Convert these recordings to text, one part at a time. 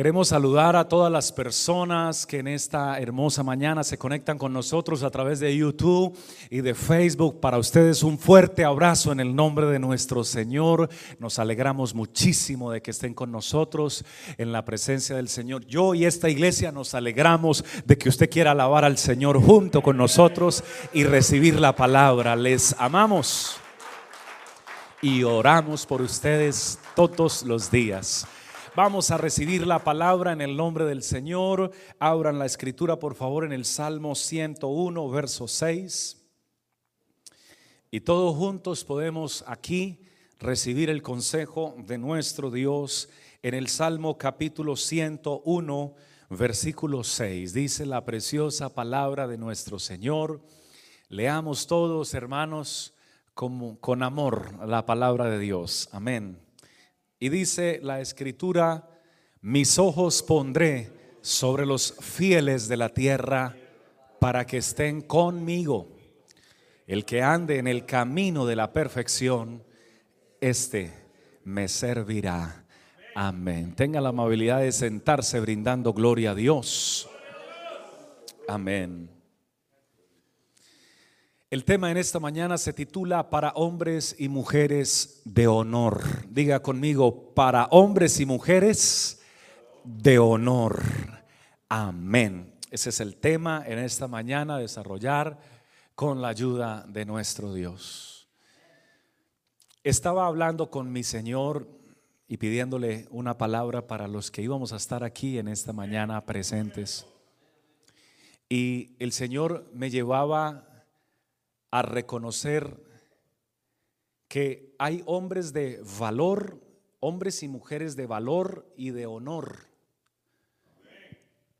Queremos saludar a todas las personas que en esta hermosa mañana se conectan con nosotros a través de YouTube y de Facebook. Para ustedes un fuerte abrazo en el nombre de nuestro Señor. Nos alegramos muchísimo de que estén con nosotros en la presencia del Señor. Yo y esta iglesia nos alegramos de que usted quiera alabar al Señor junto con nosotros y recibir la palabra. Les amamos y oramos por ustedes todos los días. Vamos a recibir la palabra en el nombre del Señor. Abran la escritura, por favor, en el Salmo 101, verso 6. Y todos juntos podemos aquí recibir el consejo de nuestro Dios en el Salmo capítulo 101, versículo 6. Dice la preciosa palabra de nuestro Señor. Leamos todos, hermanos, con, con amor la palabra de Dios. Amén. Y dice la escritura, mis ojos pondré sobre los fieles de la tierra para que estén conmigo. El que ande en el camino de la perfección, este me servirá. Amén. Tenga la amabilidad de sentarse brindando gloria a Dios. Amén. El tema en esta mañana se titula Para hombres y mujeres de honor. Diga conmigo, para hombres y mujeres de honor. Amén. Ese es el tema en esta mañana, desarrollar con la ayuda de nuestro Dios. Estaba hablando con mi Señor y pidiéndole una palabra para los que íbamos a estar aquí en esta mañana presentes. Y el Señor me llevaba a reconocer que hay hombres de valor, hombres y mujeres de valor y de honor.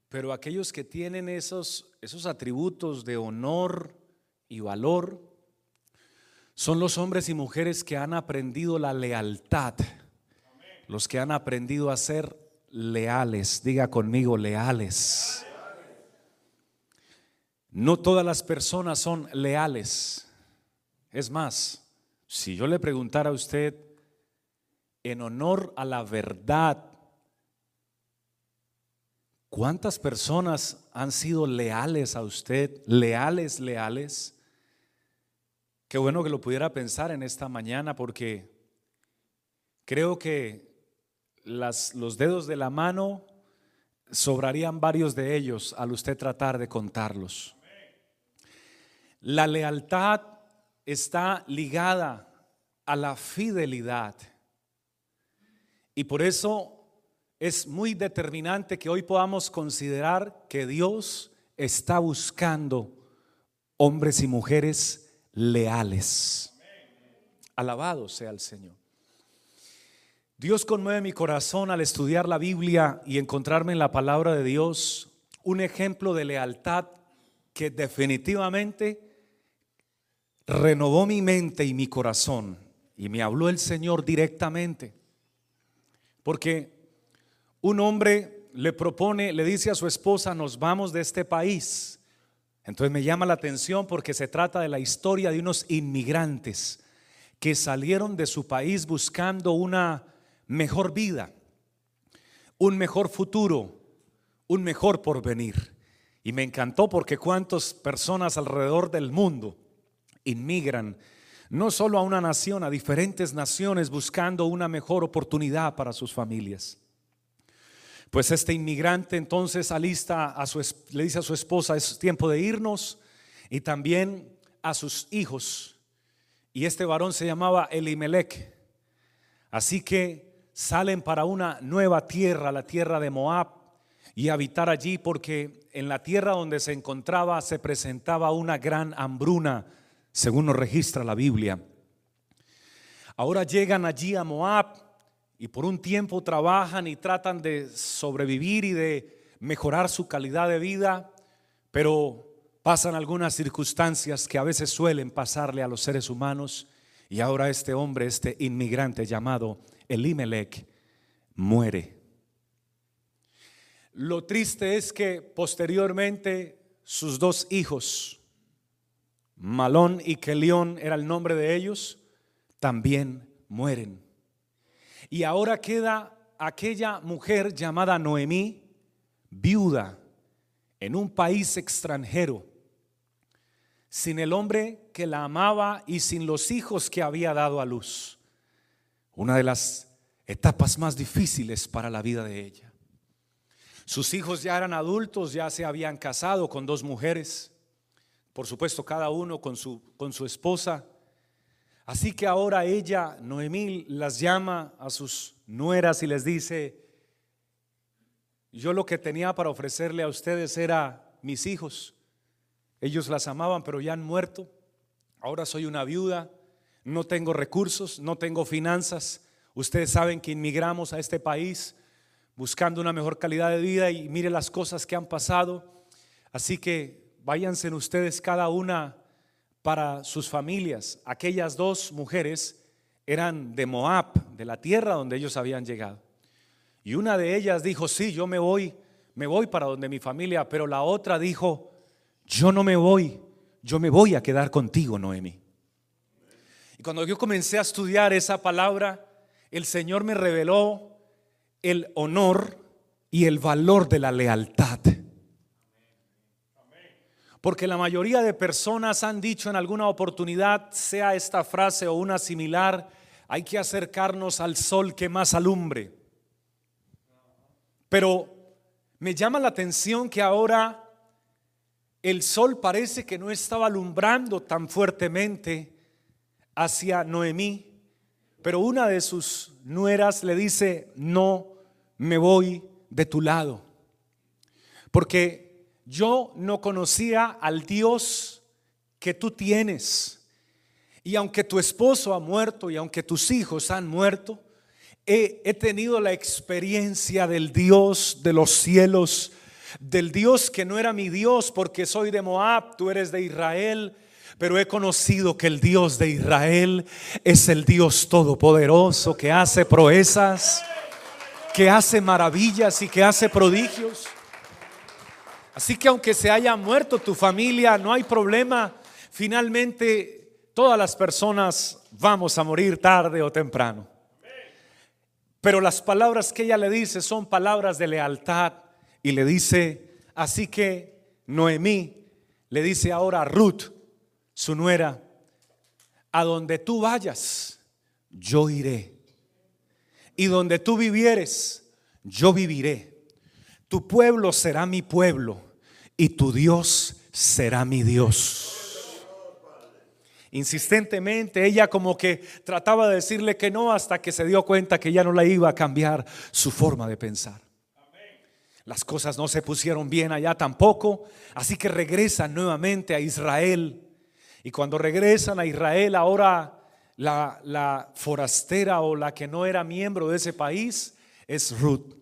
Pero aquellos que tienen esos, esos atributos de honor y valor son los hombres y mujeres que han aprendido la lealtad, los que han aprendido a ser leales. Diga conmigo, leales. No todas las personas son leales. Es más, si yo le preguntara a usted en honor a la verdad, ¿cuántas personas han sido leales a usted? Leales, leales. Qué bueno que lo pudiera pensar en esta mañana porque creo que los dedos de la mano sobrarían varios de ellos al usted tratar de contarlos. La lealtad está ligada a la fidelidad. Y por eso es muy determinante que hoy podamos considerar que Dios está buscando hombres y mujeres leales. Alabado sea el Señor. Dios conmueve mi corazón al estudiar la Biblia y encontrarme en la palabra de Dios un ejemplo de lealtad que definitivamente renovó mi mente y mi corazón y me habló el Señor directamente. Porque un hombre le propone, le dice a su esposa, nos vamos de este país. Entonces me llama la atención porque se trata de la historia de unos inmigrantes que salieron de su país buscando una mejor vida, un mejor futuro, un mejor porvenir. Y me encantó porque cuántas personas alrededor del mundo inmigran no solo a una nación, a diferentes naciones buscando una mejor oportunidad para sus familias. Pues este inmigrante entonces alista a su, le dice a su esposa, es tiempo de irnos, y también a sus hijos. Y este varón se llamaba Elimelech. Así que salen para una nueva tierra, la tierra de Moab, y habitar allí porque en la tierra donde se encontraba se presentaba una gran hambruna según nos registra la Biblia. Ahora llegan allí a Moab y por un tiempo trabajan y tratan de sobrevivir y de mejorar su calidad de vida, pero pasan algunas circunstancias que a veces suelen pasarle a los seres humanos y ahora este hombre, este inmigrante llamado Elimelech, muere. Lo triste es que posteriormente sus dos hijos, Malón y Kelión era el nombre de ellos, también mueren. Y ahora queda aquella mujer llamada Noemí, viuda, en un país extranjero, sin el hombre que la amaba y sin los hijos que había dado a luz. Una de las etapas más difíciles para la vida de ella. Sus hijos ya eran adultos, ya se habían casado con dos mujeres, por supuesto cada uno con su, con su esposa. Así que ahora ella, Noemí, las llama a sus nueras y les dice, yo lo que tenía para ofrecerle a ustedes era mis hijos. Ellos las amaban, pero ya han muerto. Ahora soy una viuda, no tengo recursos, no tengo finanzas. Ustedes saben que inmigramos a este país buscando una mejor calidad de vida y mire las cosas que han pasado. Así que váyanse ustedes cada una para sus familias. Aquellas dos mujeres eran de Moab, de la tierra donde ellos habían llegado. Y una de ellas dijo, sí, yo me voy, me voy para donde mi familia, pero la otra dijo, yo no me voy, yo me voy a quedar contigo, Noemi. Y cuando yo comencé a estudiar esa palabra, el Señor me reveló el honor y el valor de la lealtad. Porque la mayoría de personas han dicho en alguna oportunidad, sea esta frase o una similar, hay que acercarnos al sol que más alumbre. Pero me llama la atención que ahora el sol parece que no estaba alumbrando tan fuertemente hacia Noemí, pero una de sus nueras le dice, no me voy de tu lado, porque yo no conocía al Dios que tú tienes. Y aunque tu esposo ha muerto y aunque tus hijos han muerto, he, tenido la experiencia del Dios de los cielos, del Dios que no era mi Dios porque soy de Moab, tú eres de Israel, pero he conocido que el Dios de Israel es el Dios todopoderoso que hace proezas, que hace maravillas y que hace prodigios. Así que aunque se haya muerto tu familia, no hay problema. Finalmente, todas las personas vamos a morir tarde o temprano. Pero las palabras que ella le dice son palabras de lealtad y le dice, así que Noemí le dice ahora a Ruth, su nuera, a donde tú vayas, yo iré. Y donde tú vivieres, yo viviré. Tu pueblo será mi pueblo y tu Dios será mi Dios. Insistentemente ella como que trataba de decirle que no hasta que se dio cuenta que ya no la iba a cambiar su forma de pensar. Las cosas no se pusieron bien allá tampoco, así que regresan nuevamente a Israel. Y cuando regresan a Israel, ahora la, la forastera o la que no era miembro de ese país es Ruth.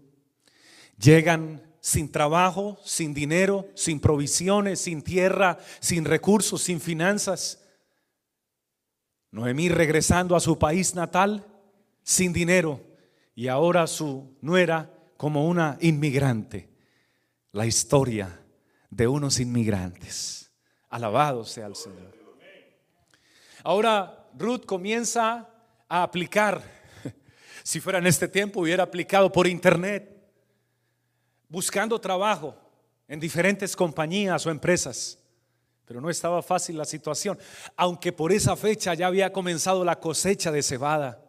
Llegan sin trabajo, sin dinero, sin provisiones, sin tierra, sin recursos, sin finanzas. Noemí regresando a su país natal sin dinero y ahora su nuera como una inmigrante. La historia de unos inmigrantes. Alabado sea el Señor. Ahora Ruth comienza a aplicar. Si fuera en este tiempo hubiera aplicado por internet buscando trabajo en diferentes compañías o empresas. Pero no estaba fácil la situación, aunque por esa fecha ya había comenzado la cosecha de cebada.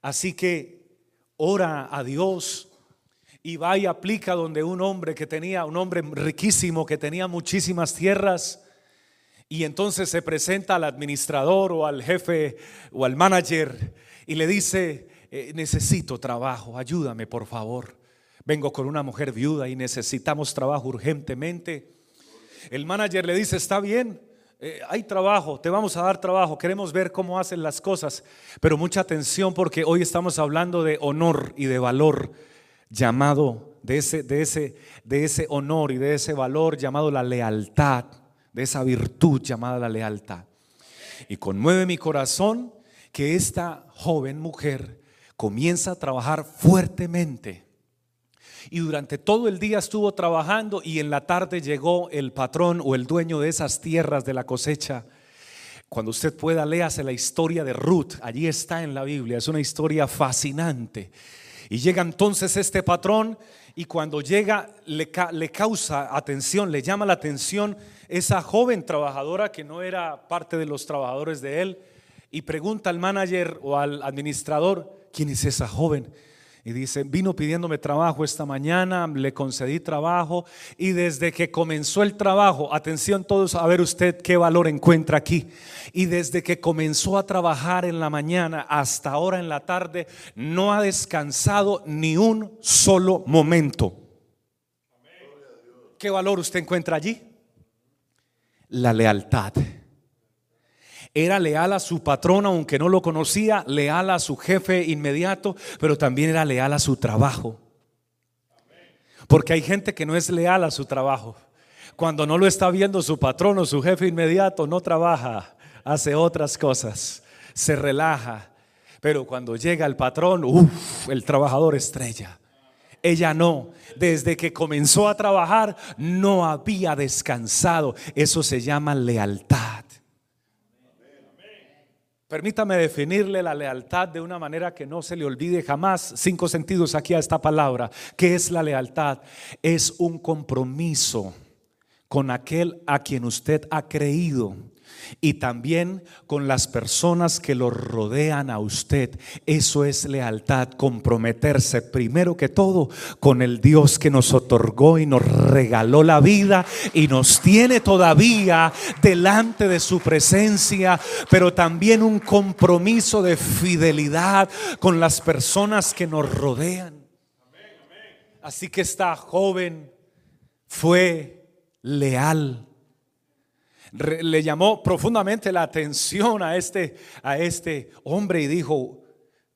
Así que ora a Dios y va y aplica donde un hombre que tenía, un hombre riquísimo que tenía muchísimas tierras, y entonces se presenta al administrador o al jefe o al manager y le dice, eh, necesito trabajo, ayúdame por favor. Vengo con una mujer viuda y necesitamos trabajo urgentemente. El manager le dice, está bien, eh, hay trabajo, te vamos a dar trabajo, queremos ver cómo hacen las cosas, pero mucha atención porque hoy estamos hablando de honor y de valor llamado, de ese, de ese, de ese honor y de ese valor llamado la lealtad, de esa virtud llamada la lealtad. Y conmueve mi corazón que esta joven mujer comienza a trabajar fuertemente y durante todo el día estuvo trabajando y en la tarde llegó el patrón o el dueño de esas tierras de la cosecha. Cuando usted pueda, léase la historia de Ruth. Allí está en la Biblia. Es una historia fascinante. Y llega entonces este patrón y cuando llega le, le, causa atención, le llama la atención esa joven trabajadora que no era parte de los trabajadores de él y pregunta al manager o al administrador, ¿quién es esa joven? Y dice, vino pidiéndome trabajo esta mañana, le concedí trabajo y desde que comenzó el trabajo, atención todos a ver usted qué valor encuentra aquí. Y desde que comenzó a trabajar en la mañana hasta ahora en la tarde, no ha descansado ni un solo momento. ¿Qué valor usted encuentra allí? La lealtad. Era leal a su patrón, aunque no lo conocía, leal a su jefe inmediato, pero también era leal a su trabajo. Porque hay gente que no es leal a su trabajo. Cuando no lo está viendo su patrón o su jefe inmediato, no trabaja, hace otras cosas, se relaja. Pero cuando llega el patrón, uff, el trabajador estrella. Ella no. Desde que comenzó a trabajar, no había descansado. Eso se llama lealtad. Permítame definirle la lealtad de una manera que no se le olvide jamás. Cinco sentidos aquí a esta palabra. ¿Qué es la lealtad? Es un compromiso con aquel a quien usted ha creído y también con las personas que lo rodean a usted. Eso es lealtad, comprometerse primero que todo con el Dios que nos otorgó y nos regaló la vida y nos tiene todavía delante de su presencia, pero también un compromiso de fidelidad con las personas que nos rodean. Así que esta joven fue leal le llamó profundamente la atención a este, a este hombre y dijo,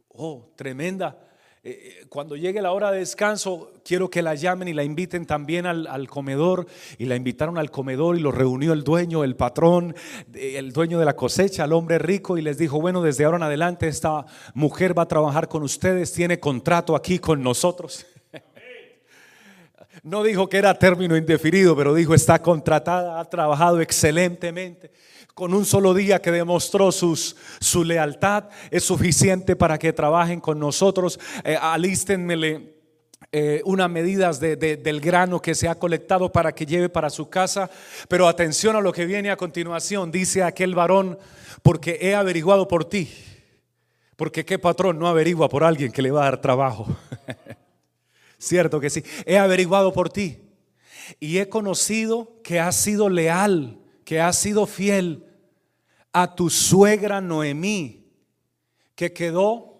oh, tremenda. Eh, eh, cuando llegue la hora de descanso, quiero que la llamen y la inviten también al, comedor. Y la invitaron al comedor y lo reunió el dueño, el patrón, el dueño de la cosecha, el hombre rico, y les dijo, bueno, desde ahora en adelante esta mujer va a trabajar con ustedes, tiene contrato aquí con nosotros. No dijo que era término indefinido, pero dijo está contratada, ha trabajado excelentemente. Con un solo día que demostró sus, su lealtad es suficiente para que trabajen con nosotros. Eh, alístenmele eh, unas medidas del grano que se ha colectado para que lleve para su casa. Pero atención a lo que viene a continuación. Dice aquel varón, porque he averiguado por ti. Porque qué patrón no averigua por alguien que le va a dar trabajo. Cierto que sí. He averiguado por ti y he conocido que has sido leal, que has sido fiel a tu suegra Noemí, que quedó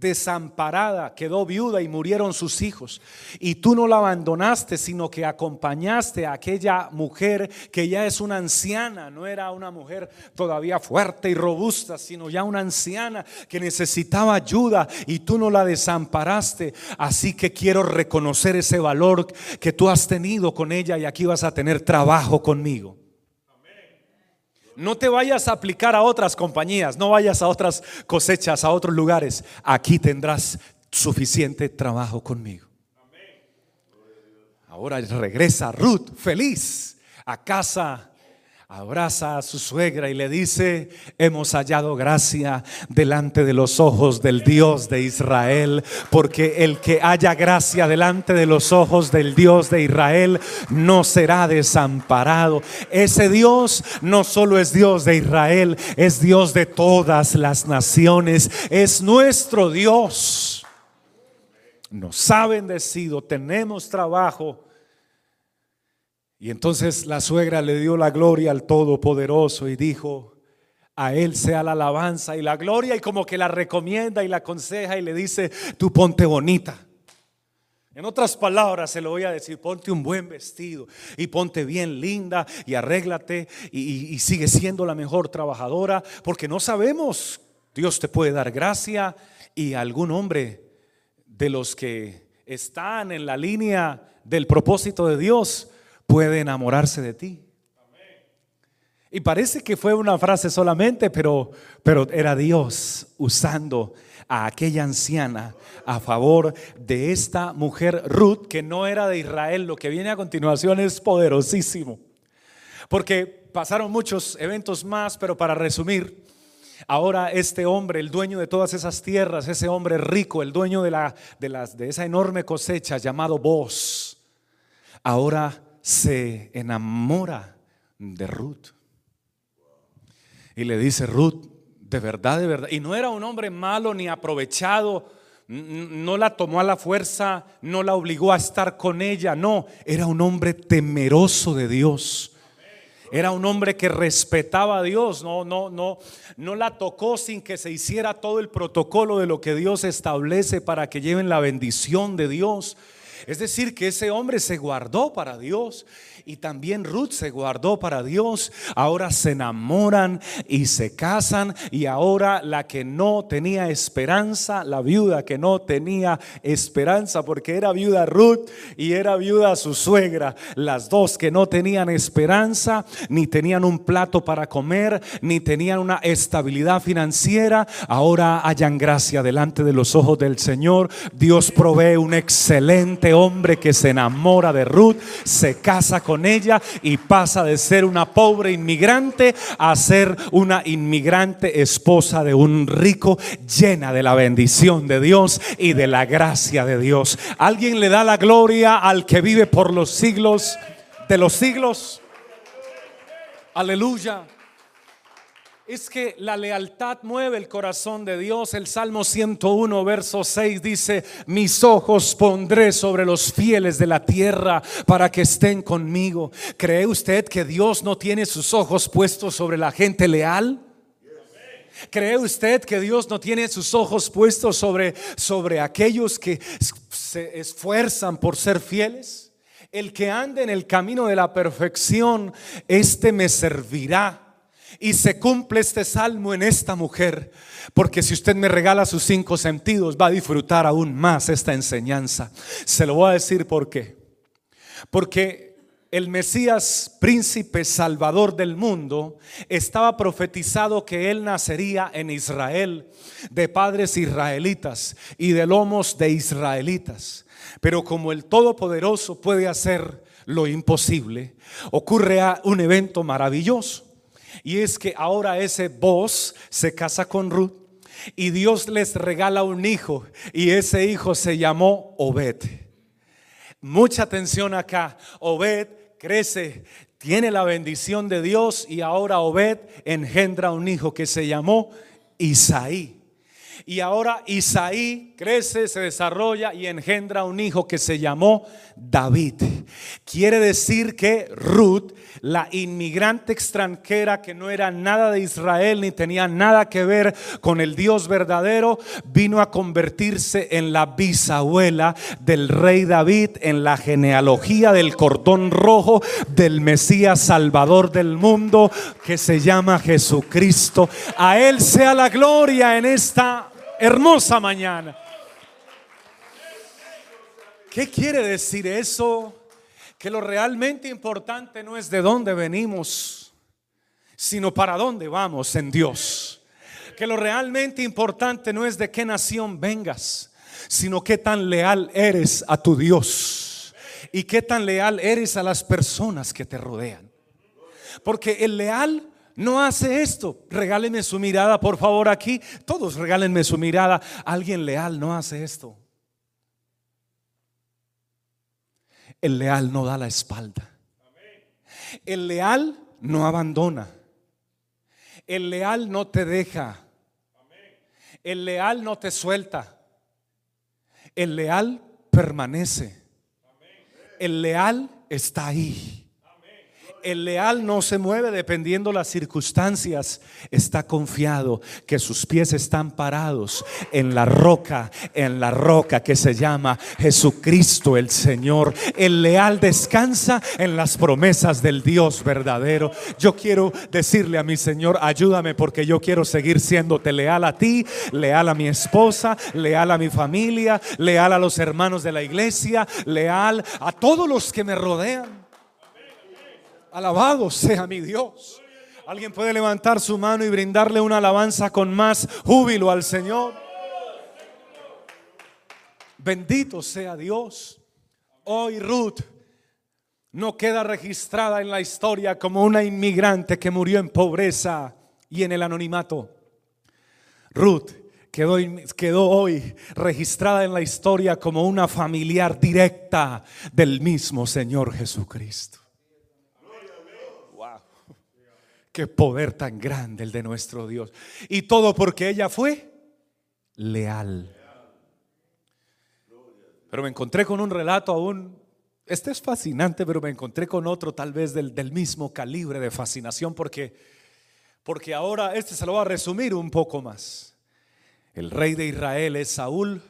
desamparada, quedó viuda y murieron sus hijos. Y tú no la abandonaste, sino que acompañaste a aquella mujer que ya es una anciana, no era una mujer todavía fuerte y robusta, sino ya una anciana que necesitaba ayuda y tú no la desamparaste. Así que quiero reconocer ese valor que tú has tenido con ella y aquí vas a tener trabajo conmigo. No te vayas a aplicar a otras compañías, no vayas a otras cosechas, a otros lugares. Aquí tendrás suficiente trabajo conmigo. Ahora regresa Ruth feliz a casa abraza a su suegra y le dice, hemos hallado gracia delante de los ojos del Dios de Israel, porque el que haya gracia delante de los ojos del Dios de Israel no será desamparado. Ese Dios no solo es Dios de Israel, es Dios de todas las naciones, es nuestro Dios. Nos ha bendecido, tenemos trabajo y entonces la suegra le dio la gloria al Todopoderoso y dijo, a Él sea la alabanza y la gloria y como que la recomienda y la aconseja y le dice, tú ponte bonita. En otras palabras se lo voy a decir, ponte un buen vestido y ponte bien linda y arréglate y, y sigue siendo la mejor trabajadora porque no sabemos, Dios te puede dar gracia y algún hombre de los que están en la línea del propósito de Dios puede enamorarse de ti. Y parece que fue una frase solamente, pero, pero era Dios usando a aquella anciana a favor de esta mujer Ruth, que no era de Israel. Lo que viene a continuación es poderosísimo. Porque pasaron muchos eventos más, pero para resumir, Ahora este hombre, el dueño de todas esas tierras, ese hombre rico, el dueño de, la, de, las, de esa enorme cosecha llamado Boz, ahora se enamora de Ruth. Y le dice, Ruth, de verdad, de verdad. Y no era un hombre malo ni aprovechado, no la tomó a la fuerza, no la obligó a estar con ella, no, era un hombre temeroso de Dios. Era un hombre que respetaba a Dios, no, no, no, no la tocó sin que se hiciera todo el protocolo de lo que Dios establece para que lleven la bendición de Dios. Es decir, que ese hombre se guardó para Dios y también Ruth se guardó para Dios. Ahora se enamoran y se casan y ahora la que no tenía esperanza, la viuda que no tenía esperanza porque era viuda Ruth y era viuda su suegra, las dos que no tenían esperanza, ni tenían un plato para comer, ni tenían una estabilidad financiera, ahora hayan gracia delante de los ojos del Señor. Dios provee un excelente hombre que se enamora de Ruth, se casa con ella y pasa de ser una pobre inmigrante a ser una inmigrante esposa de un rico llena de la bendición de Dios y de la gracia de Dios. ¿Alguien le da la gloria al que vive por los siglos de los siglos? Aleluya es que la lealtad mueve el corazón de Dios. El Salmo 101, verso 6 dice, mis ojos pondré sobre los fieles de la tierra para que estén conmigo. ¿Cree usted que Dios no tiene sus ojos puestos sobre la gente leal? ¿Cree usted que Dios no tiene sus ojos puestos sobre, sobre aquellos que se esfuerzan por ser fieles? El que ande en el camino de la perfección, este me servirá. Y se cumple este salmo en esta mujer, porque si usted me regala sus cinco sentidos, va a disfrutar aún más esta enseñanza. Se lo voy a decir por qué. Porque el Mesías, príncipe salvador del mundo, estaba profetizado que él nacería en Israel, de padres israelitas y de lomos de israelitas. Pero como el Todopoderoso puede hacer lo imposible, ocurre un evento maravilloso. Y es que ahora ese voz se casa con Ruth y Dios les regala un hijo y ese hijo se llamó Obed. Mucha atención acá. Obed crece, tiene la bendición de Dios y ahora Obed engendra un hijo que se llamó Isaí. Y ahora Isaí crece, se desarrolla y engendra un hijo que se llamó David. Quiere decir que Ruth, la inmigrante extranjera que no era nada de Israel ni tenía nada que ver con el Dios verdadero, vino a convertirse en la bisabuela del rey David, en la genealogía del cordón rojo del Mesías Salvador del mundo que se llama Jesucristo. A Él sea la gloria en esta hermosa mañana. ¿Qué quiere decir eso? Que lo realmente importante no es de dónde venimos, sino para dónde vamos en Dios. Que lo realmente importante no es de qué nación vengas, sino qué tan leal eres a tu Dios y qué tan leal eres a las personas que te rodean. Porque el leal no hace esto. Regálenme su mirada, por favor, aquí. Todos regálenme su mirada. Alguien leal no hace esto. El leal no da la espalda. El leal no abandona. El leal no te deja. El leal no te suelta. El leal permanece. El leal está ahí. El leal no se mueve dependiendo las circunstancias. Está confiado que sus pies están parados en la roca, en la roca que se llama Jesucristo el Señor. El leal descansa en las promesas del Dios verdadero. Yo quiero decirle a mi Señor, ayúdame porque yo quiero seguir siéndote leal a ti, leal a mi esposa, leal a mi familia, leal a los hermanos de la iglesia, leal a todos los que me rodean. Alabado sea mi Dios. Alguien puede levantar su mano y brindarle una alabanza con más júbilo al Señor. Bendito sea Dios. Hoy Ruth no queda registrada en la historia como una inmigrante que murió en pobreza y en el anonimato. Ruth quedó, quedó hoy registrada en la historia como una familiar directa del mismo Señor Jesucristo. Qué poder tan grande el de nuestro Dios. Y todo porque ella fue leal. Pero me encontré con un relato aún, este es fascinante, pero me encontré con otro tal vez del, del mismo calibre de fascinación porque, porque ahora este se lo va a resumir un poco más. El rey de Israel es Saúl,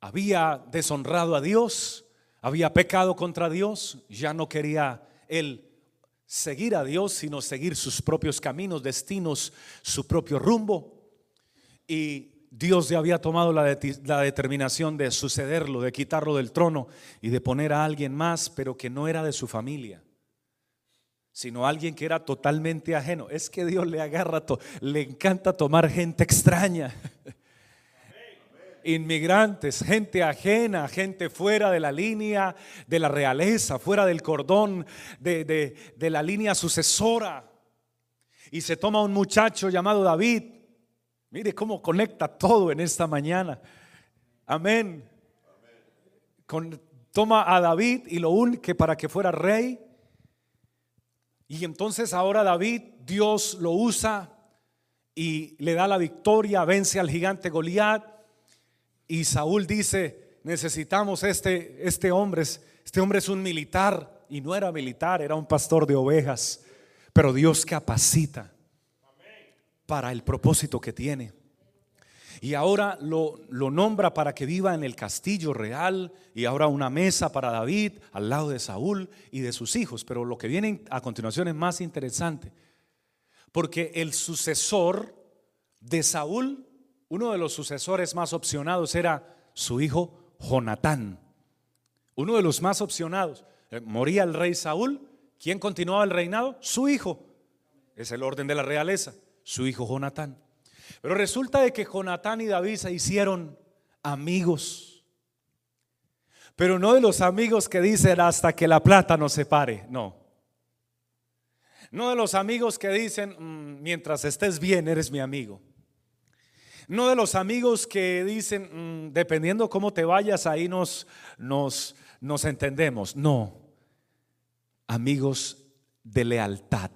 había deshonrado a Dios, había pecado contra Dios, ya no quería él seguir a Dios, sino seguir sus propios caminos, destinos, su propio rumbo. Y Dios ya había tomado la, determinación de sucederlo, de quitarlo del trono y de poner a alguien más, pero que no era de su familia, sino alguien que era totalmente ajeno. Es que Dios le agarra, le encanta tomar gente extraña. Inmigrantes, gente ajena, gente fuera de la línea de la realeza, fuera del cordón de, de la línea sucesora. Y se toma un muchacho llamado David, Mire cómo conecta todo en esta mañana. Amén. toma a David y lo une para que fuera rey. Y entonces ahora David, Dios lo usa y le da la victoria, vence al gigante Goliat. Y Saúl dice, necesitamos este, este hombre, este hombre es un militar y no era militar, era un pastor de ovejas, pero Dios capacita para el propósito que tiene. Y ahora lo, lo, nombra para que viva en el castillo real y ahora una mesa para David al lado de Saúl y de sus hijos. Pero lo que viene a continuación es más interesante. Porque el sucesor de Saúl, uno de los sucesores más opcionados era su hijo Jonatán. Uno de los más opcionados. Eh, moría el rey Saúl. ¿Quién continuaba el reinado? Su hijo. Es el orden de la realeza su hijo Jonatán. Pero resulta de que Jonatán y David se hicieron amigos. Pero no de los amigos que dicen hasta que la plata nos separe, no. No de los amigos que dicen, mm, mientras estés bien, eres mi amigo. No de los amigos que dicen, mm, dependiendo cómo te vayas, ahí nos, nos, nos entendemos. No. Amigos de lealtad.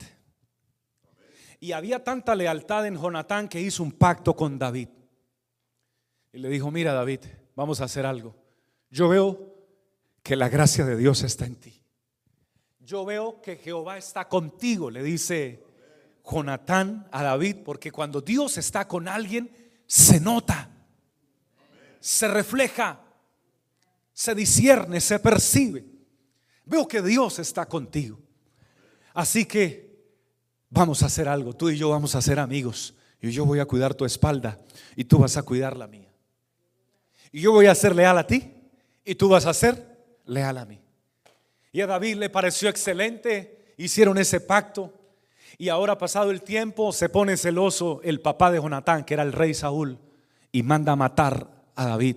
Y había tanta lealtad en Jonatán que hizo un pacto con David. Y le dijo, mira David, vamos a hacer algo. Yo veo que la gracia de Dios está en ti. Yo veo que Jehová está contigo, le dice Jonatán a David, porque cuando Dios está con alguien, se nota, se refleja, se discierne, se percibe. Veo que Dios está contigo. Así que vamos a hacer algo, tú y yo vamos a ser amigos. Y yo voy a cuidar tu espalda y tú vas a cuidar la mía. Y yo voy a ser leal a ti y tú vas a ser leal a mí. Y a David le pareció excelente, hicieron ese pacto. Y ahora pasado el tiempo se pone celoso el papá de Jonatán, que era el rey Saúl, y manda a matar a David.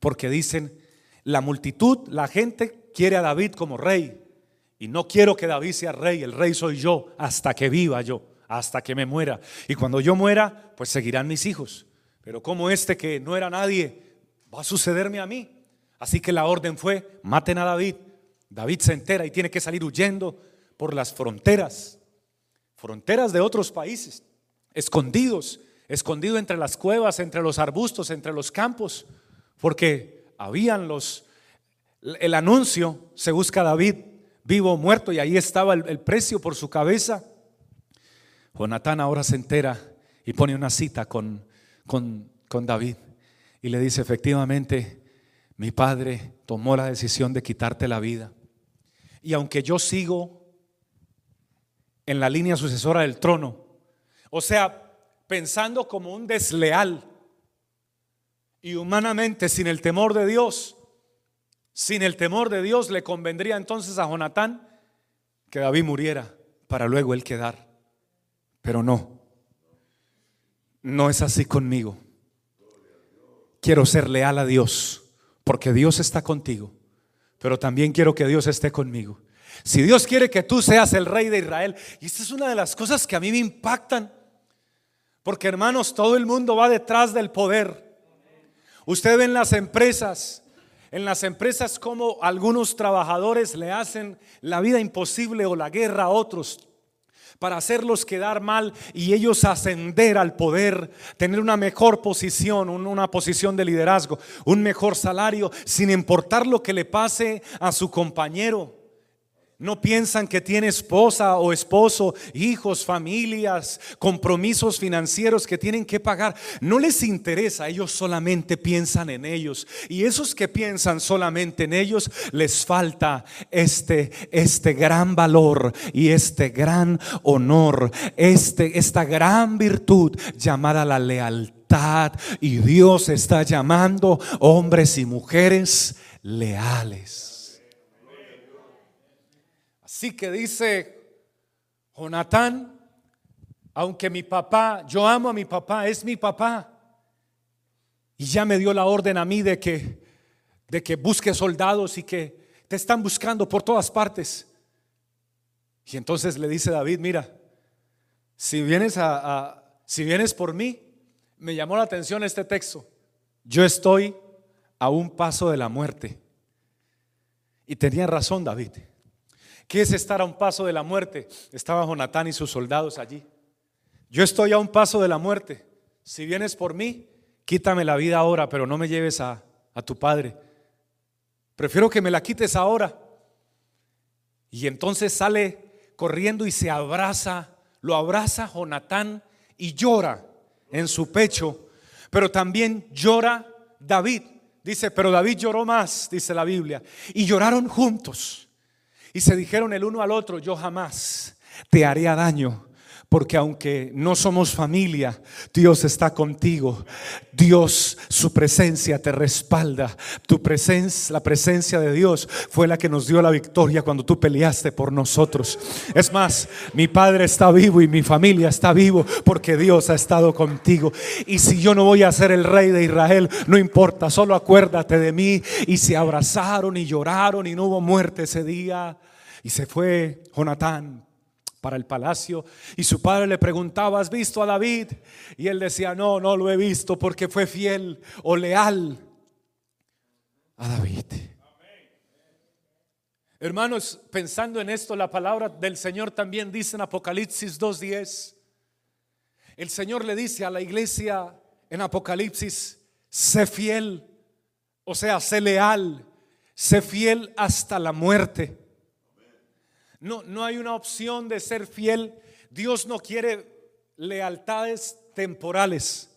Porque dicen, la multitud, la gente quiere a David como rey. Y no quiero que David sea rey, el rey soy yo hasta que viva yo, hasta que me muera. Y cuando yo muera, pues seguirán mis hijos. Pero como este que no era nadie, va a sucederme a mí. Así que la orden fue, maten a David. David se entera y tiene que salir huyendo por las fronteras, fronteras de otros países, escondidos, escondido entre las cuevas, entre los arbustos, entre los campos, porque habían los, el anuncio, se busca David, vivo o muerto, y ahí estaba el, precio por su cabeza. Jonatán ahora se entera y pone una cita con, con, con David y le dice, efectivamente, mi padre tomó la decisión de quitarte la vida. Y aunque yo sigo en la línea sucesora del trono, o sea, pensando como un desleal y humanamente sin el temor de Dios, sin el temor de Dios, le convendría entonces a Jonatán que David muriera para luego él quedar. Pero no, no es así conmigo. Quiero ser leal a Dios, porque Dios está contigo, pero también quiero que Dios esté conmigo. Si Dios quiere que tú seas el rey de Israel, y esta es una de las cosas que a mí me impactan, Porque hermanos, todo el mundo va detrás del poder. Usted ve en las empresas, en las empresas como algunos trabajadores le hacen la vida imposible o la guerra a otros para hacerlos quedar mal y ellos ascender al poder, tener una mejor posición, una posición de liderazgo, un mejor salario, sin importar lo que le pase a su compañero. No piensan que tiene esposa o esposo, hijos, familias, compromisos financieros que tienen que pagar. No les interesa, ellos solamente piensan en ellos. Y esos que piensan solamente en ellos, les falta este, este gran valor y este gran honor, este, esta gran virtud llamada la lealtad. Y Dios está llamando hombres y mujeres leales. Así que dice Jonatán, aunque mi papá, yo amo a mi papá, es mi papá. Y ya me dio la orden a mí de que, de que busque soldados y que te están buscando por todas partes. Y entonces le dice David, mira, si vienes, a, si vienes por mí, me llamó la atención este texto. Yo estoy a un paso de la muerte. Y tenía razón David. ¿Qué es estar a un paso de la muerte? Estaba Jonatán y sus soldados allí. Yo estoy a un paso de la muerte. Si vienes por mí, quítame la vida ahora, pero no me lleves a, a tu padre. Prefiero que me la quites ahora. Y entonces sale corriendo y se abraza, lo abraza Jonatán y llora en su pecho, pero también llora David. Dice, pero David lloró más, dice la Biblia, y lloraron juntos. Y se dijeron el uno al otro, yo jamás te haría daño. Porque aunque no somos familia, Dios está contigo. Dios, su presencia te respalda. Tu presencia, la presencia de Dios fue la que nos dio la victoria cuando tú peleaste por nosotros. Es más, mi padre está vivo y mi familia está vivo porque Dios ha estado contigo. Y si yo no voy a ser el rey de Israel, no importa, solo acuérdate de mí. Y se abrazaron y lloraron y no hubo muerte ese día. Y se fue Jonatán para el palacio y su padre le preguntaba, ¿has visto a David? Y él decía, no, no lo he visto porque fue fiel o leal a David. Hermanos, pensando en esto, la palabra del Señor también dice en Apocalipsis 2.10, el Señor le dice a la iglesia en Apocalipsis, sé fiel, o sea, sé leal, sé fiel hasta la muerte. No, no hay una opción de ser fiel. Dios no quiere lealtades temporales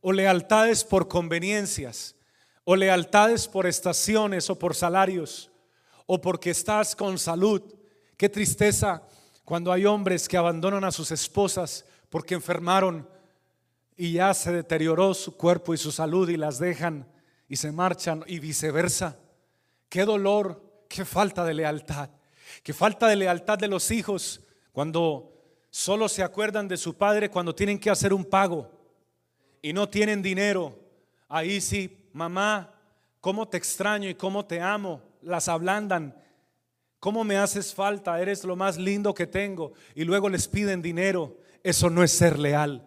o lealtades por conveniencias o lealtades por estaciones o por salarios o porque estás con salud. Qué tristeza cuando hay hombres que abandonan a sus esposas porque enfermaron y ya se deterioró su cuerpo y su salud y las dejan y se marchan y viceversa. Qué dolor, qué falta de lealtad. Que falta de lealtad de los hijos cuando solo se acuerdan de su padre cuando tienen que hacer un pago y no tienen dinero. Ahí sí, mamá, cómo te extraño y cómo te amo. Las ablandan. ¿Cómo me haces falta? Eres lo más lindo que tengo. Y luego les piden dinero. Eso no es ser leal.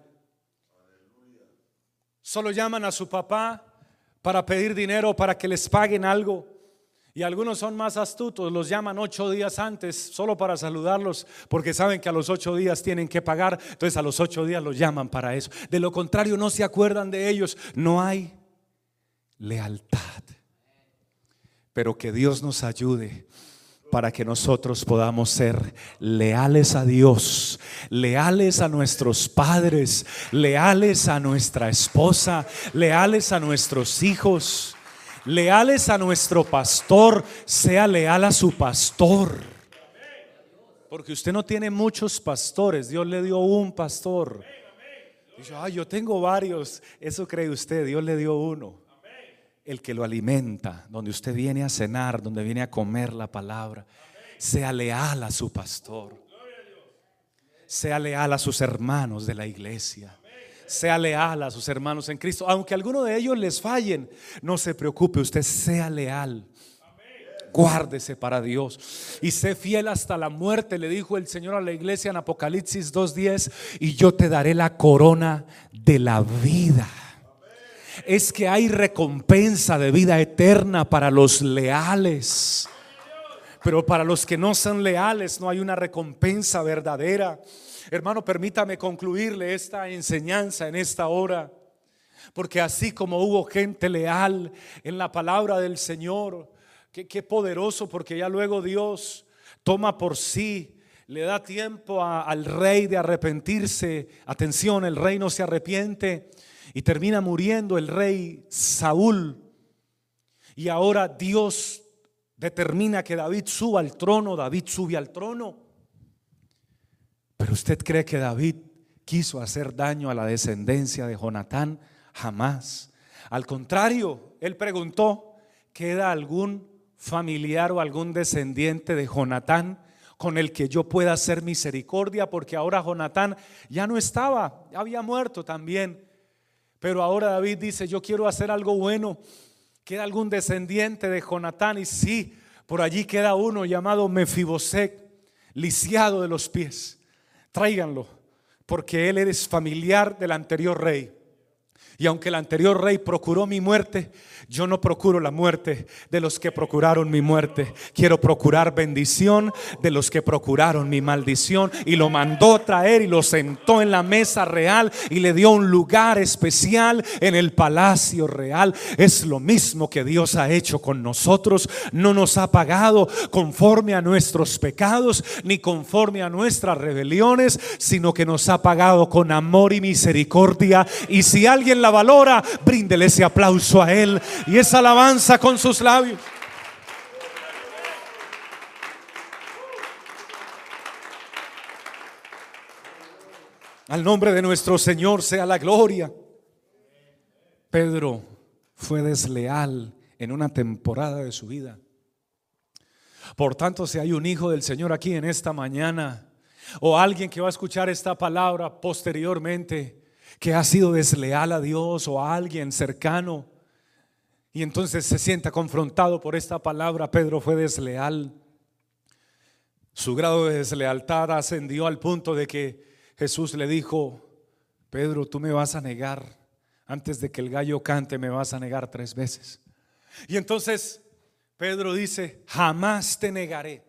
Solo llaman a su papá para pedir dinero, para que les paguen algo. Y algunos son más astutos, los llaman ocho días antes solo para saludarlos, porque saben que a los ocho días tienen que pagar, entonces a los ocho días los llaman para eso. De lo contrario, no se acuerdan de ellos, no hay lealtad. Pero que Dios nos ayude para que nosotros podamos ser leales a Dios, leales a nuestros padres, leales a nuestra esposa, leales a nuestros hijos leales a nuestro pastor, sea leal a su pastor. Porque usted no tiene muchos pastores, Dios le dio un pastor. Dice, ay, yo tengo varios. Eso cree usted, Dios le dio uno. El que lo alimenta, donde usted viene a cenar, donde viene a comer la palabra. Sea leal a su pastor. Sea leal a sus hermanos de la iglesia sea leal a sus hermanos en Cristo. Aunque alguno de ellos les fallen, no se preocupe, usted sea leal. guárdese para Dios y sé fiel hasta la muerte, le dijo el Señor a la iglesia en Apocalipsis 2.10, y yo te daré la corona de la vida. Es que hay recompensa de vida eterna para los leales. Pero para los que no son leales no hay una recompensa verdadera. Hermano, permítame concluirle esta enseñanza en esta hora. Porque así como hubo gente leal en la palabra del Señor, qué, poderoso, porque ya luego Dios toma por sí, le da tiempo al rey de arrepentirse. Atención, el rey no se arrepiente y termina muriendo el rey Saúl. Y ahora Dios determina que David suba al trono, David sube al trono. Pero usted cree que David quiso hacer daño a la descendencia de Jonatán? Jamás. Al contrario, él preguntó, ¿queda algún familiar o algún descendiente de Jonatán con el que yo pueda hacer misericordia? Porque ahora Jonatán ya no estaba, había muerto también. Pero ahora David dice, yo quiero hacer algo bueno. ¿Queda algún descendiente de Jonatán? Y sí, por allí queda uno llamado Mefiboset, lisiado de los pies. Tráiganlo, porque él es familiar del anterior rey. Y aunque el anterior rey procuró mi muerte, yo no procuro la muerte de los que procuraron mi muerte. Quiero procurar bendición de los que procuraron mi maldición. Y lo mandó traer y lo sentó en la mesa real y le dio un lugar especial en el palacio real. Es lo mismo que Dios ha hecho con nosotros. No nos ha pagado conforme a nuestros pecados ni conforme a nuestras rebeliones, sino que nos ha pagado con amor y misericordia. Y si alguien la valora, bríndele ese aplauso a Él y esa alabanza con sus labios. Al nombre de nuestro Señor sea la gloria. Pedro fue desleal en una temporada de su vida. Por tanto, si hay un hijo del Señor aquí en esta mañana, o alguien que va a escuchar esta palabra posteriormente, que ha sido desleal a Dios o a alguien cercano, y entonces se sienta confrontado por esta palabra, Pedro fue desleal. Su grado de deslealtad ascendió al punto de que Jesús le dijo, Pedro, tú me vas a negar, antes de que el gallo cante me vas a negar tres veces. Y entonces Pedro dice, jamás te negaré.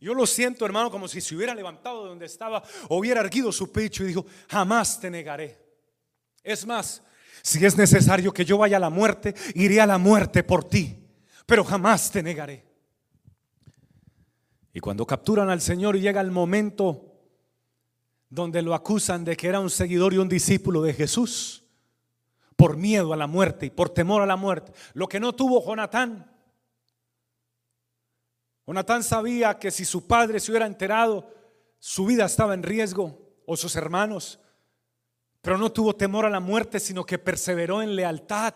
Yo lo siento, hermano, como si se hubiera levantado de donde estaba, hubiera erguido su pecho y dijo, jamás te negaré. Es más, si es necesario que yo vaya a la muerte, iré a la muerte por ti, pero jamás te negaré. Y cuando capturan al Señor y llega el momento donde lo acusan de que era un seguidor y un discípulo de Jesús, por miedo a la muerte y por temor a la muerte, lo que no tuvo Jonatán. Jonatán sabía que si su padre se hubiera enterado, su vida estaba en riesgo, o sus hermanos, pero no tuvo temor a la muerte, sino que perseveró en lealtad.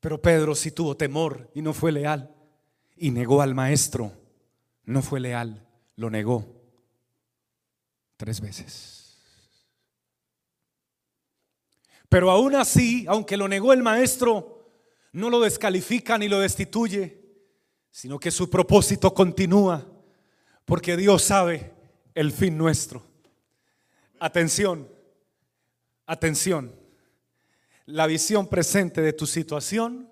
Pero Pedro sí tuvo temor y no fue leal. Y negó al maestro. No fue leal, lo negó tres veces. Pero aún así, aunque lo negó el maestro, no lo descalifica ni lo destituye, sino que su propósito continúa, porque Dios sabe el fin nuestro. Atención. Atención, la visión presente de tu situación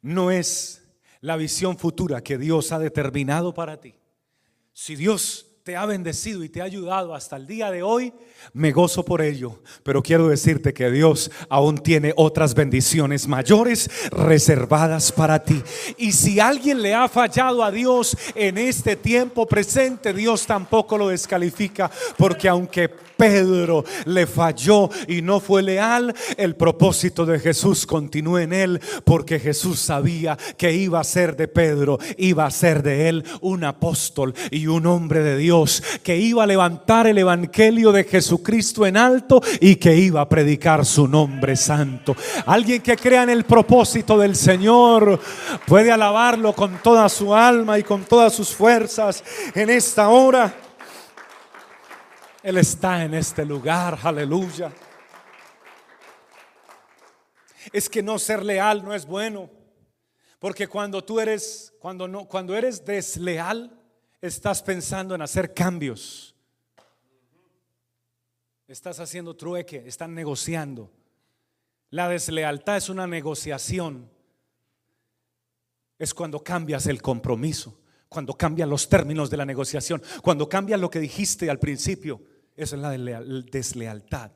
no es la visión futura que Dios ha determinado para ti. Si Dios te ha bendecido y te ha ayudado hasta el día de hoy, me gozo por ello. Pero quiero decirte que Dios aún tiene otras bendiciones mayores reservadas para ti. Y si alguien le ha fallado a Dios en este tiempo presente, Dios tampoco lo descalifica, porque aunque Pedro le falló y no fue leal, el propósito de Jesús continúa en él, porque Jesús sabía que iba a ser de Pedro, iba a ser de él un apóstol y un hombre de Dios, que iba a levantar el evangelio de Jesucristo en alto y que iba a predicar su nombre santo. Alguien que crea en el propósito del Señor puede alabarlo con toda su alma y con todas sus fuerzas en esta hora. Él está en este lugar, aleluya. Es que no ser leal no es bueno, Porque cuando tú eres, cuando no, cuando eres desleal, estás pensando en hacer cambios. Estás haciendo trueque, están negociando. La deslealtad es una negociación. Es cuando cambias el compromiso, cuando cambian los términos de la negociación, cuando cambias lo que dijiste al principio. Esa es la deslealtad.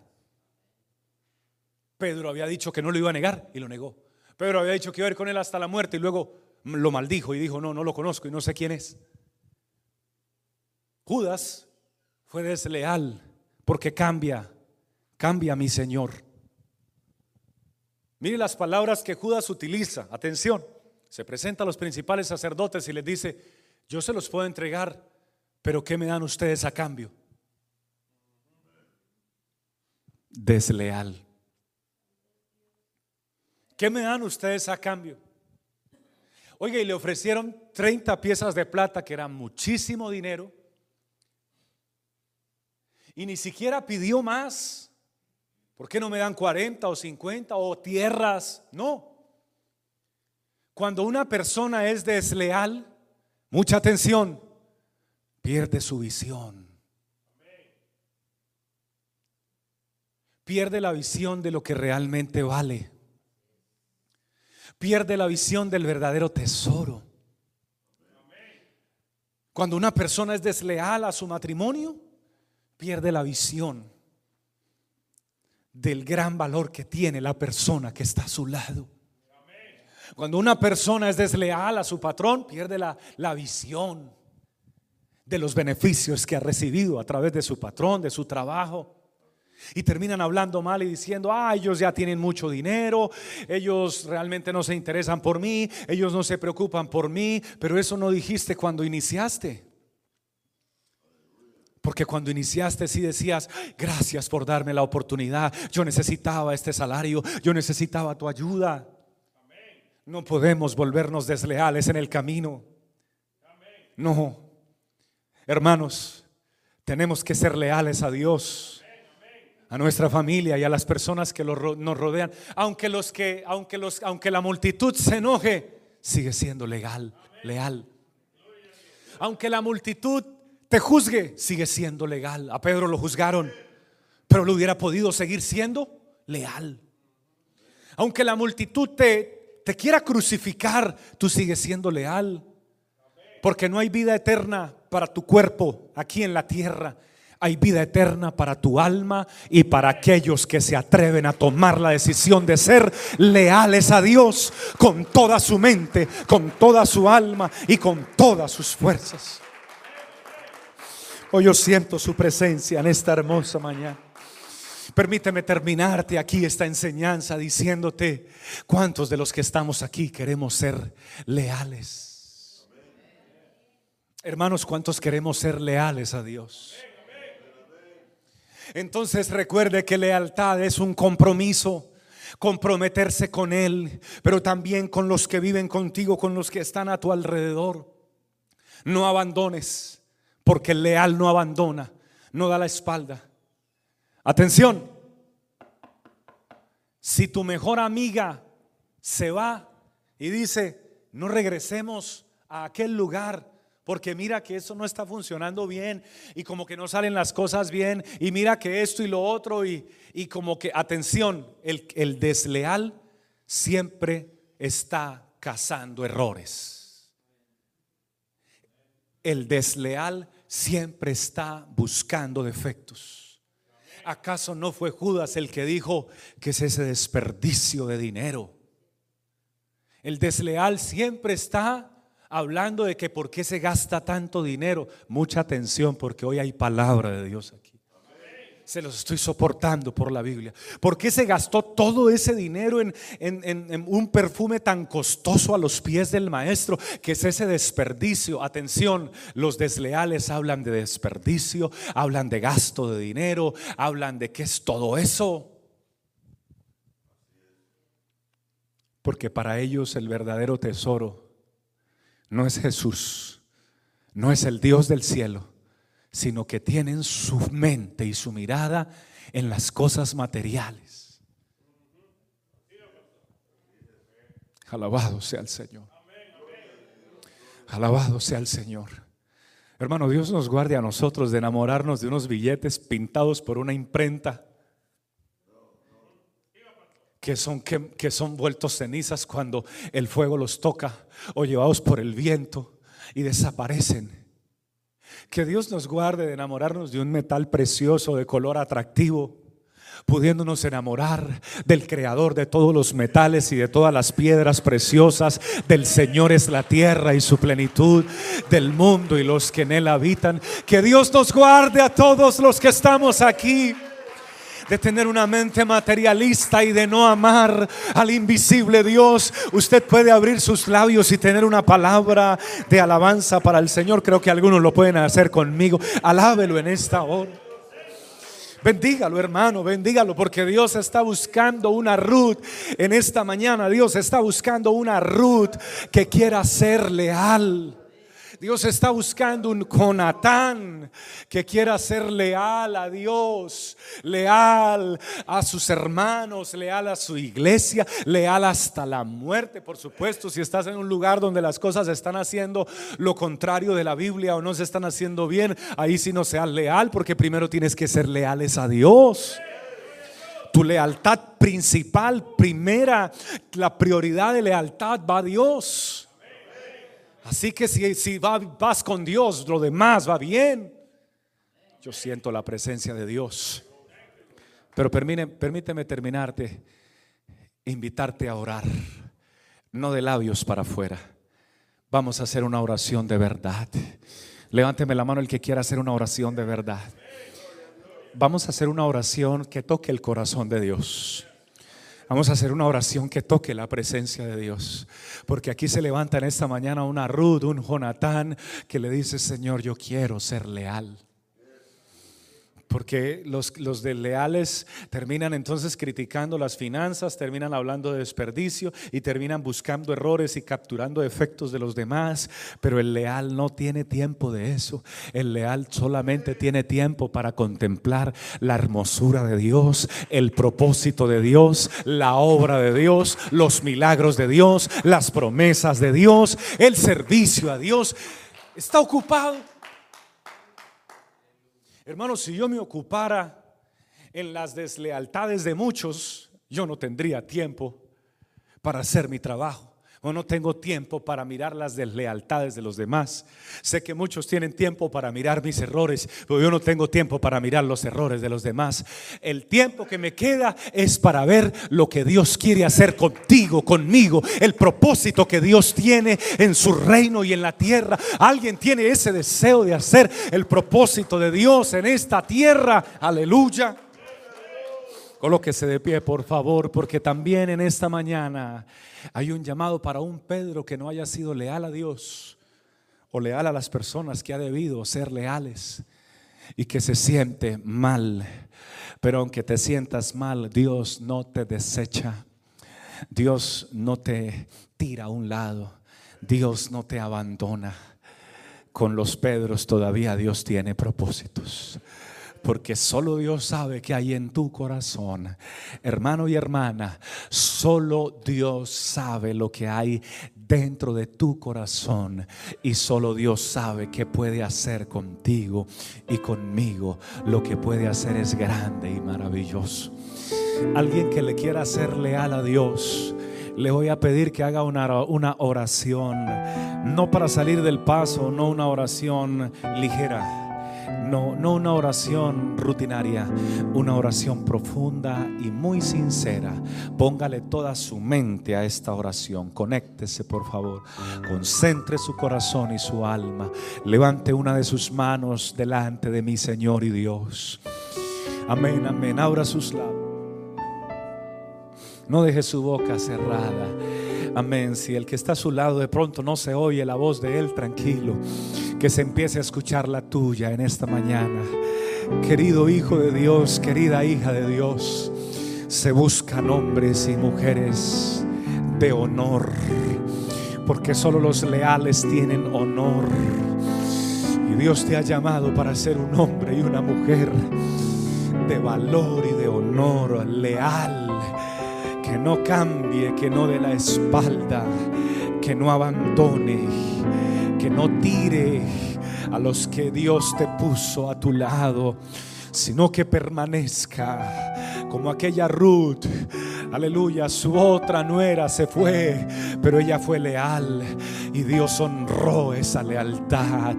Pedro había dicho que no lo iba a negar y lo negó. Pedro había dicho que iba a ir con él hasta la muerte y luego lo maldijo y dijo, no, no lo conozco y no sé quién es. Judas fue desleal porque cambia, cambia mi Señor. Mire las palabras que Judas utiliza. Atención, se presenta a los principales sacerdotes y les dice, yo se los puedo entregar, pero ¿qué me dan ustedes a cambio? Desleal. ¿Qué me dan ustedes a cambio? Oiga, y le ofrecieron 30 piezas de plata, que era muchísimo dinero. Y ni siquiera pidió más. ¿Por qué no me dan 40 o 50 o tierras? No. Cuando una persona es desleal, mucha atención, pierde su visión. Pierde la visión de lo que realmente vale pierde la visión del verdadero tesoro. Cuando una persona es desleal a su matrimonio, pierde la visión del gran valor que tiene la persona que está a su lado. Cuando una persona es desleal a su patrón, pierde la, la visión de los beneficios que ha recibido a través de su patrón, de su trabajo. Y terminan hablando mal y diciendo, ah, ellos ya tienen mucho dinero, ellos realmente no se interesan por mí, ellos no se preocupan por mí, pero eso no dijiste cuando iniciaste. Porque cuando iniciaste sí decías, gracias por darme la oportunidad, yo necesitaba este salario, yo necesitaba tu ayuda. No podemos volvernos desleales en el camino. No, hermanos, tenemos que ser leales a Dios a nuestra familia y a las personas que nos rodean. Aunque, los que, aunque, los, aunque la multitud se enoje, sigue siendo legal, leal. Aunque la multitud te juzgue, sigue siendo legal. A Pedro lo juzgaron, pero lo hubiera podido seguir siendo leal. Aunque la multitud te, te quiera crucificar, tú sigues siendo leal. Porque no hay vida eterna para tu cuerpo aquí en la tierra hay vida eterna para tu alma y para aquellos que se atreven a tomar la decisión de ser leales a Dios con toda su mente, con toda su alma y con todas sus fuerzas. Hoy yo siento su presencia en esta hermosa mañana. Permíteme terminarte aquí esta enseñanza diciéndote cuántos de los que estamos aquí queremos ser leales. Hermanos, ¿cuántos queremos ser leales a Dios? Entonces recuerde que lealtad es un compromiso comprometerse con Él, pero también con los que viven contigo, con los que están a tu alrededor. No abandones, porque el leal no abandona, no da la espalda. Atención, si tu mejor amiga se va y dice, no regresemos a aquel lugar porque mira que eso no está funcionando bien y como que no salen las cosas bien y mira que esto y lo otro y, y como que, atención, el, el desleal siempre está cazando errores. El desleal siempre está buscando defectos. ¿Acaso no fue Judas el que dijo que es ese desperdicio de dinero? El desleal siempre está hablando de que por qué se gasta tanto dinero. Mucha atención porque hoy hay palabra de Dios aquí. Se los estoy soportando por la Biblia. ¿Por qué se gastó todo ese dinero en, en, un perfume tan costoso a los pies del maestro? Que es ese desperdicio. Atención, los desleales hablan de desperdicio, hablan de gasto de dinero, hablan de qué es todo eso. Porque para ellos el verdadero tesoro no es Jesús, no es el Dios del cielo, sino que tienen su mente y su mirada en las cosas materiales. Alabado sea el Señor. Alabado sea el Señor. Hermano, Dios nos guarde a nosotros de enamorarnos de unos billetes pintados por una imprenta que son, que, que son vueltos cenizas cuando el fuego los toca o llevados por el viento y desaparecen. Que Dios nos guarde de enamorarnos de un metal precioso de color atractivo pudiéndonos enamorar del creador de todos los metales y de todas las piedras preciosas. Del Señor es la tierra y su plenitud, del mundo y los que en él habitan. Que Dios nos guarde a todos los que estamos aquí de tener una mente materialista y de no amar al invisible Dios. Usted puede abrir sus labios y tener una palabra de alabanza para el Señor. Creo que algunos lo pueden hacer conmigo. Alábelo en esta hora. Bendígalo, hermano, bendígalo, porque Dios está buscando una Ruth en esta mañana. Dios está buscando una Ruth que quiera ser leal. Dios está buscando un Conatán que quiera ser leal a Dios, leal a sus hermanos, leal a su iglesia, leal hasta la muerte, por supuesto. Si estás en un lugar donde las cosas están haciendo lo contrario de la Biblia o no se están haciendo bien, ahí sí no seas leal porque primero tienes que ser leales a Dios tu lealtad principal, primera, la prioridad de lealtad va a Dios. Así que si, vas con Dios, lo demás va bien. Yo siento la presencia de Dios. Pero permíteme, permíteme terminarte, invitarte a orar, no de labios para afuera. Vamos a hacer una oración de verdad. Levánteme la mano el que quiera hacer una oración de verdad. Vamos a hacer una oración que toque el corazón de Dios. Vamos a hacer una oración que toque la presencia de Dios. Porque aquí se levanta en esta mañana una Ruth, un Jonatán, que le dice, Señor, yo quiero ser leal. Porque los, los desleales terminan entonces criticando las finanzas, terminan hablando de desperdicio y terminan buscando errores y capturando efectos de los demás. Pero el leal no tiene tiempo de eso. El leal solamente tiene tiempo para contemplar la hermosura de Dios, el propósito de Dios, la obra de Dios, los milagros de Dios, las promesas de Dios, el servicio a Dios. Está ocupado Hermanos, si yo me ocupara en las deslealtades de muchos, yo no tendría tiempo para hacer mi trabajo no tengo tiempo para mirar las deslealtades de los demás. Sé que muchos tienen tiempo para mirar mis errores, pero yo no tengo tiempo para mirar los errores de los demás. El tiempo que me queda es para ver lo que Dios quiere hacer contigo, conmigo, el propósito que Dios tiene en su reino y en la tierra. Alguien tiene ese deseo de hacer el propósito de Dios en esta tierra. Aleluya. Colóquese de pie, por favor, porque también en esta mañana hay un llamado para un Pedro que no haya sido leal a Dios o leal a las personas que ha debido ser leales y que se siente mal. Pero aunque te sientas mal, Dios no te desecha. Dios no te tira a un lado. Dios no te abandona. Con los Pedros todavía Dios tiene propósitos porque solo Dios sabe que hay en tu corazón. Hermano y hermana, solo Dios sabe lo que hay dentro de tu corazón y solo Dios sabe qué puede hacer contigo y conmigo. Lo que puede hacer es grande y maravilloso. Alguien que le quiera ser leal a Dios. Le voy a pedir que haga una, una oración, no para salir del paso, no una oración ligera no, no una oración rutinaria, una oración profunda y muy sincera. Póngale toda su mente a esta oración. Conéctese, por favor. Concentre su corazón y su alma. Levante una de sus manos delante de mi Señor y Dios. Amén, amén. Abra sus labios. No deje su boca cerrada. Amén. Si el que está a su lado de pronto no se oye la voz de Él, tranquilo. Que se empiece a escuchar la tuya en esta mañana. Querido Hijo de Dios, querida hija de Dios, se buscan hombres y mujeres de honor. Porque solo los leales tienen honor. Y Dios te ha llamado para ser un hombre y una mujer de valor y de honor, leal no cambie, que no dé la espalda, que no abandone, que no tire a los que Dios te puso a tu lado, sino que permanezca como aquella Ruth. Aleluya, su otra nuera se fue, pero ella fue leal y Dios honró esa lealtad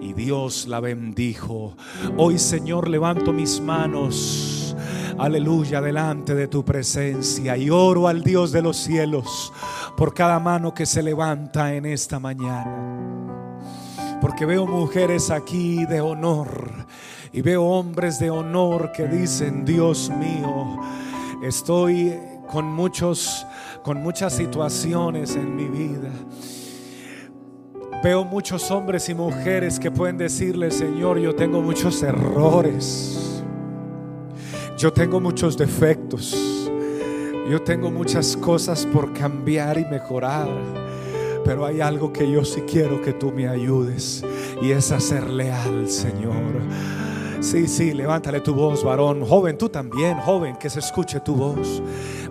y Dios la bendijo. Hoy Señor levanto mis manos. Aleluya, delante de tu presencia y oro al Dios de los cielos por cada mano que se levanta en esta mañana. Porque veo mujeres aquí de honor y veo hombres de honor que dicen, Dios mío, estoy con muchos con muchas situaciones en mi vida. Veo muchos hombres y mujeres que pueden decirle, Señor, yo tengo muchos errores. Yo tengo muchos defectos. Yo tengo muchas cosas por cambiar y mejorar. Pero hay algo que yo sí quiero que tú me ayudes. Y es a ser leal, Señor. Sí, sí, levántale tu voz, varón. Joven, tú también, joven, que se escuche tu voz.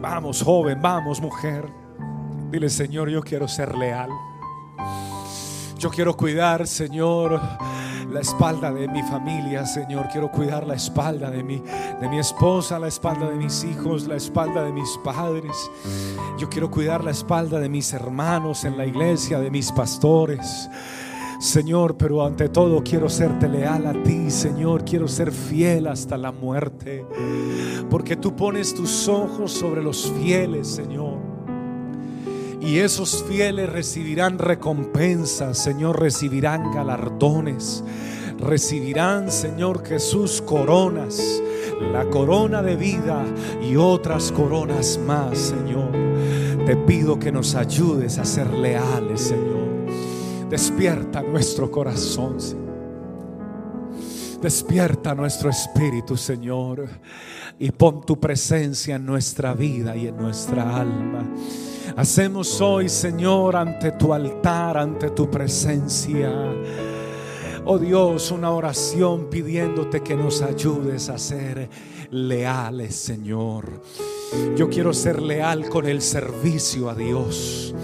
Vamos, joven, vamos, mujer. Dile, Señor, yo quiero ser leal. Yo quiero cuidar, Señor, la espalda de mi familia, Señor. Quiero cuidar la espalda de mi, de mi esposa, la espalda de mis hijos, la espalda de mis padres. Yo quiero cuidar la espalda de mis hermanos en la iglesia, de mis pastores. Señor, pero ante todo quiero serte leal a ti, Señor. Quiero ser fiel hasta la muerte. Porque tú pones tus ojos sobre los fieles, Señor. Y esos fieles recibirán recompensas, Señor, recibirán galardones. Recibirán, Señor Jesús, coronas. La corona de vida y otras coronas más, Señor. Te pido que nos ayudes a ser leales, Señor. Despierta nuestro corazón. Despierta nuestro espíritu, Señor. Y pon tu presencia en nuestra vida y en nuestra alma. Hacemos hoy, Señor, ante tu altar, ante tu presencia. Oh Dios, una oración pidiéndote que nos ayudes a ser leales, Señor. Yo quiero ser leal con el servicio a Dios.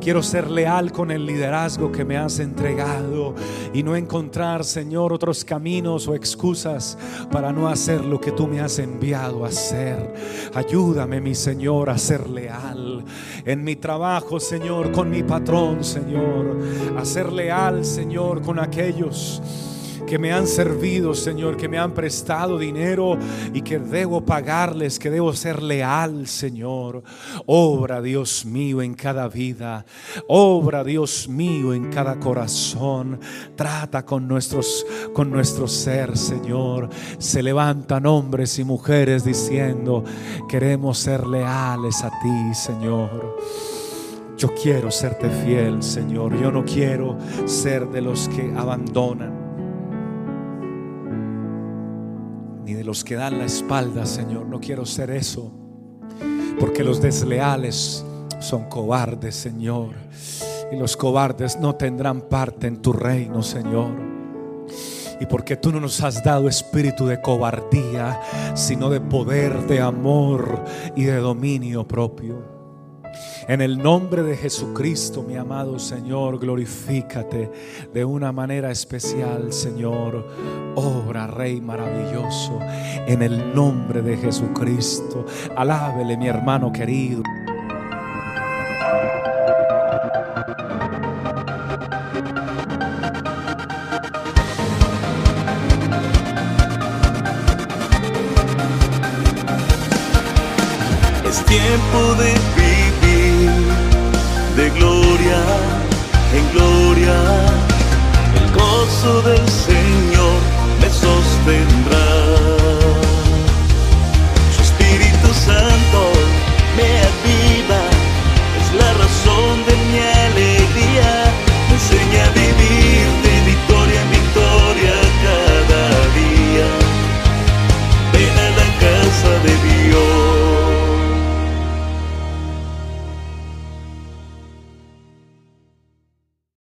Quiero ser leal con el liderazgo que me has entregado y no encontrar, Señor, otros caminos o excusas para no hacer lo que tú me has enviado a hacer. Ayúdame, mi Señor, a ser leal en mi trabajo, Señor, con mi patrón, Señor. A ser leal, Señor, con aquellos que me han servido, Señor, que me han prestado dinero y que debo pagarles, que debo ser leal, Señor. Obra, Dios mío, en cada vida. Obra, Dios mío, en cada corazón. Trata con nuestros con nuestro ser, Señor. Se levantan hombres y mujeres diciendo, queremos ser leales a ti, Señor. Yo quiero serte fiel, Señor. Yo no quiero ser de los que abandonan. Los que dan la espalda, Señor. No quiero ser eso, porque los desleales son cobardes, Señor. Y los cobardes no tendrán parte en tu reino, Señor. Y porque tú no nos has dado espíritu de cobardía, sino de poder, de amor y de dominio propio. En el nombre de Jesucristo, mi amado Señor, glorifícate de una manera especial, Señor. Obra, Rey maravilloso, en el nombre de Jesucristo. Alábele, mi hermano querido. Tiempo de gloria, el gozo del Señor me sostiene.